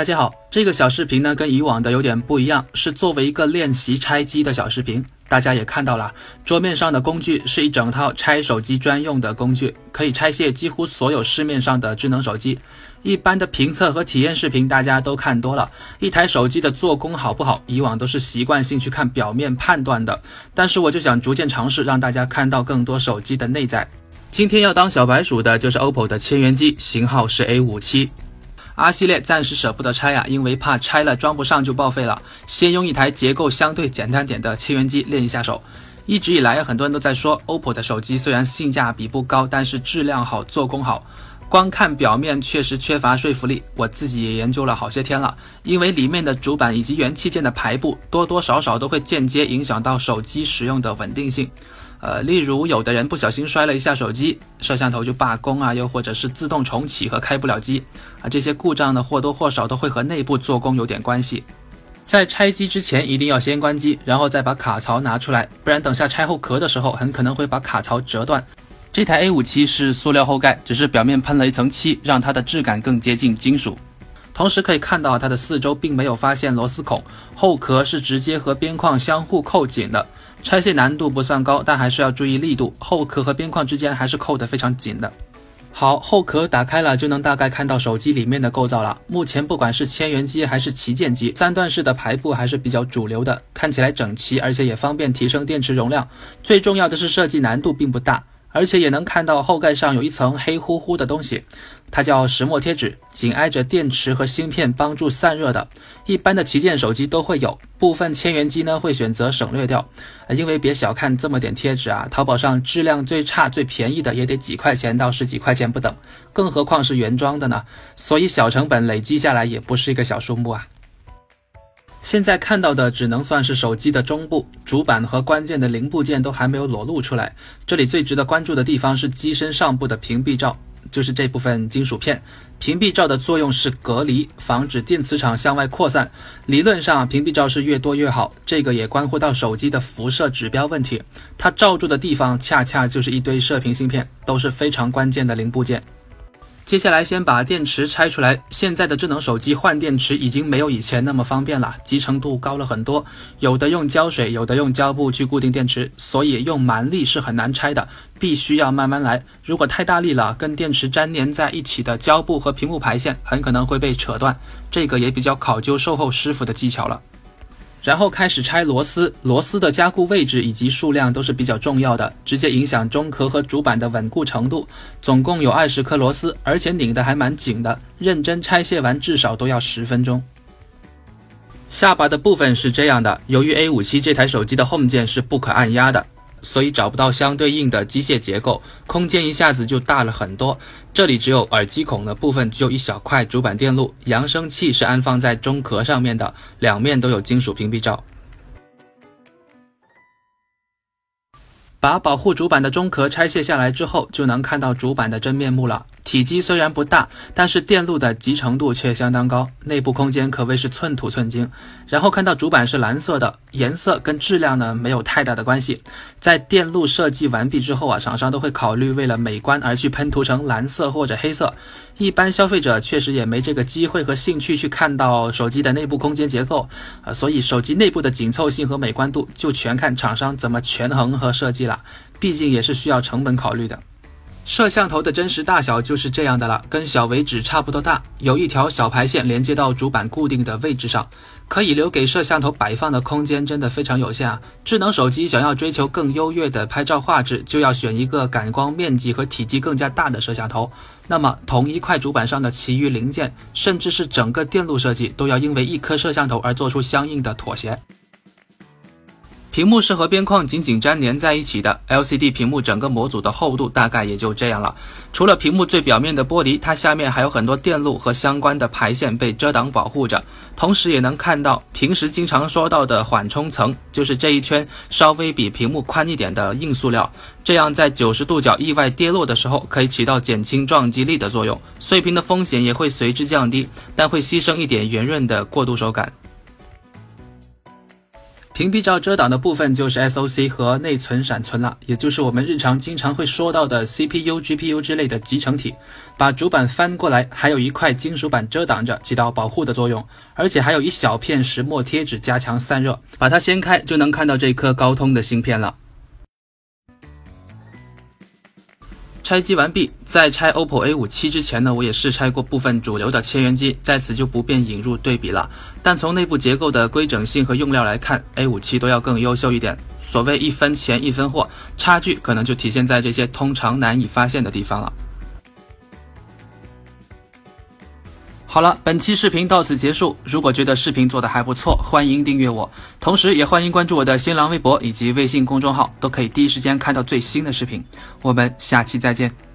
大家好，这个小视频呢跟以往的有点不一样，是作为一个练习拆机的小视频。大家也看到了，桌面上的工具是一整套拆手机专用的工具，可以拆卸几乎所有市面上的智能手机。一般的评测和体验视频大家都看多了，一台手机的做工好不好，以往都是习惯性去看表面判断的。但是我就想逐渐尝试，让大家看到更多手机的内在。今天要当小白鼠的就是 OPPO 的千元机，型号是 A 五七。R 系列暂时舍不得拆呀，因为怕拆了装不上就报废了。先用一台结构相对简单点的千元机练一下手。一直以来，很多人都在说，OPPO 的手机虽然性价比不高，但是质量好，做工好。光看表面确实缺乏说服力。我自己也研究了好些天了，因为里面的主板以及元器件的排布，多多少少都会间接影响到手机使用的稳定性。呃，例如有的人不小心摔了一下手机，摄像头就罢工啊，又或者是自动重启和开不了机啊，这些故障呢或多或少都会和内部做工有点关系。在拆机之前一定要先关机，然后再把卡槽拿出来，不然等下拆后壳的时候很可能会把卡槽折断。这台 A 五七是塑料后盖，只是表面喷了一层漆，让它的质感更接近金属。同时可以看到它的四周并没有发现螺丝孔，后壳是直接和边框相互扣紧的。拆卸难度不算高，但还是要注意力度。后壳和边框之间还是扣得非常紧的。好，后壳打开了，就能大概看到手机里面的构造了。目前不管是千元机还是旗舰机，三段式的排布还是比较主流的，看起来整齐，而且也方便提升电池容量。最重要的是设计难度并不大。而且也能看到后盖上有一层黑乎乎的东西，它叫石墨贴纸，紧挨着电池和芯片，帮助散热的。一般的旗舰手机都会有，部分千元机呢会选择省略掉，因为别小看这么点贴纸啊，淘宝上质量最差、最便宜的也得几块钱到十几块钱不等，更何况是原装的呢？所以小成本累积下来也不是一个小数目啊。现在看到的只能算是手机的中部，主板和关键的零部件都还没有裸露出来。这里最值得关注的地方是机身上部的屏蔽罩，就是这部分金属片。屏蔽罩的作用是隔离，防止电磁场向外扩散。理论上，屏蔽罩是越多越好。这个也关乎到手机的辐射指标问题。它罩住的地方恰恰就是一堆射频芯片，都是非常关键的零部件。接下来先把电池拆出来。现在的智能手机换电池已经没有以前那么方便了，集成度高了很多。有的用胶水，有的用胶布去固定电池，所以用蛮力是很难拆的，必须要慢慢来。如果太大力了，跟电池粘连在一起的胶布和屏幕排线很可能会被扯断。这个也比较考究售后师傅的技巧了。然后开始拆螺丝，螺丝的加固位置以及数量都是比较重要的，直接影响中壳和主板的稳固程度。总共有二十颗螺丝，而且拧得还蛮紧的，认真拆卸完至少都要十分钟。下巴的部分是这样的，由于 A 五七这台手机的 Home 键是不可按压的。所以找不到相对应的机械结构，空间一下子就大了很多。这里只有耳机孔的部分，只有一小块主板电路，扬声器是安放在中壳上面的，两面都有金属屏蔽罩。把保护主板的中壳拆卸下来之后，就能看到主板的真面目了。体积虽然不大，但是电路的集成度却相当高，内部空间可谓是寸土寸金。然后看到主板是蓝色的，颜色跟质量呢没有太大的关系。在电路设计完毕之后啊，厂商都会考虑为了美观而去喷涂成蓝色或者黑色。一般消费者确实也没这个机会和兴趣去看到手机的内部空间结构啊，所以手机内部的紧凑性和美观度就全看厂商怎么权衡和设计了。毕竟也是需要成本考虑的。摄像头的真实大小就是这样的了，跟小尾指差不多大，有一条小排线连接到主板固定的位置上，可以留给摄像头摆放的空间真的非常有限啊。智能手机想要追求更优越的拍照画质，就要选一个感光面积和体积更加大的摄像头。那么同一块主板上的其余零件，甚至是整个电路设计，都要因为一颗摄像头而做出相应的妥协。屏幕是和边框紧紧粘连在一起的，LCD 屏幕整个模组的厚度大概也就这样了。除了屏幕最表面的玻璃，它下面还有很多电路和相关的排线被遮挡保护着。同时也能看到平时经常说到的缓冲层，就是这一圈稍微比屏幕宽一点的硬塑料，这样在九十度角意外跌落的时候，可以起到减轻撞击力的作用，碎屏的风险也会随之降低，但会牺牲一点圆润的过渡手感。屏蔽罩遮挡的部分就是 SOC 和内存闪存了，也就是我们日常经常会说到的 CPU、GPU 之类的集成体。把主板翻过来，还有一块金属板遮挡着，起到保护的作用，而且还有一小片石墨贴纸加强散热。把它掀开，就能看到这颗高通的芯片了。拆机完毕，在拆 OPPO A57 之前呢，我也试拆过部分主流的千元机，在此就不便引入对比了。但从内部结构的规整性和用料来看，A57 都要更优秀一点。所谓一分钱一分货，差距可能就体现在这些通常难以发现的地方了。好了，本期视频到此结束。如果觉得视频做的还不错，欢迎订阅我，同时也欢迎关注我的新浪微博以及微信公众号，都可以第一时间看到最新的视频。我们下期再见。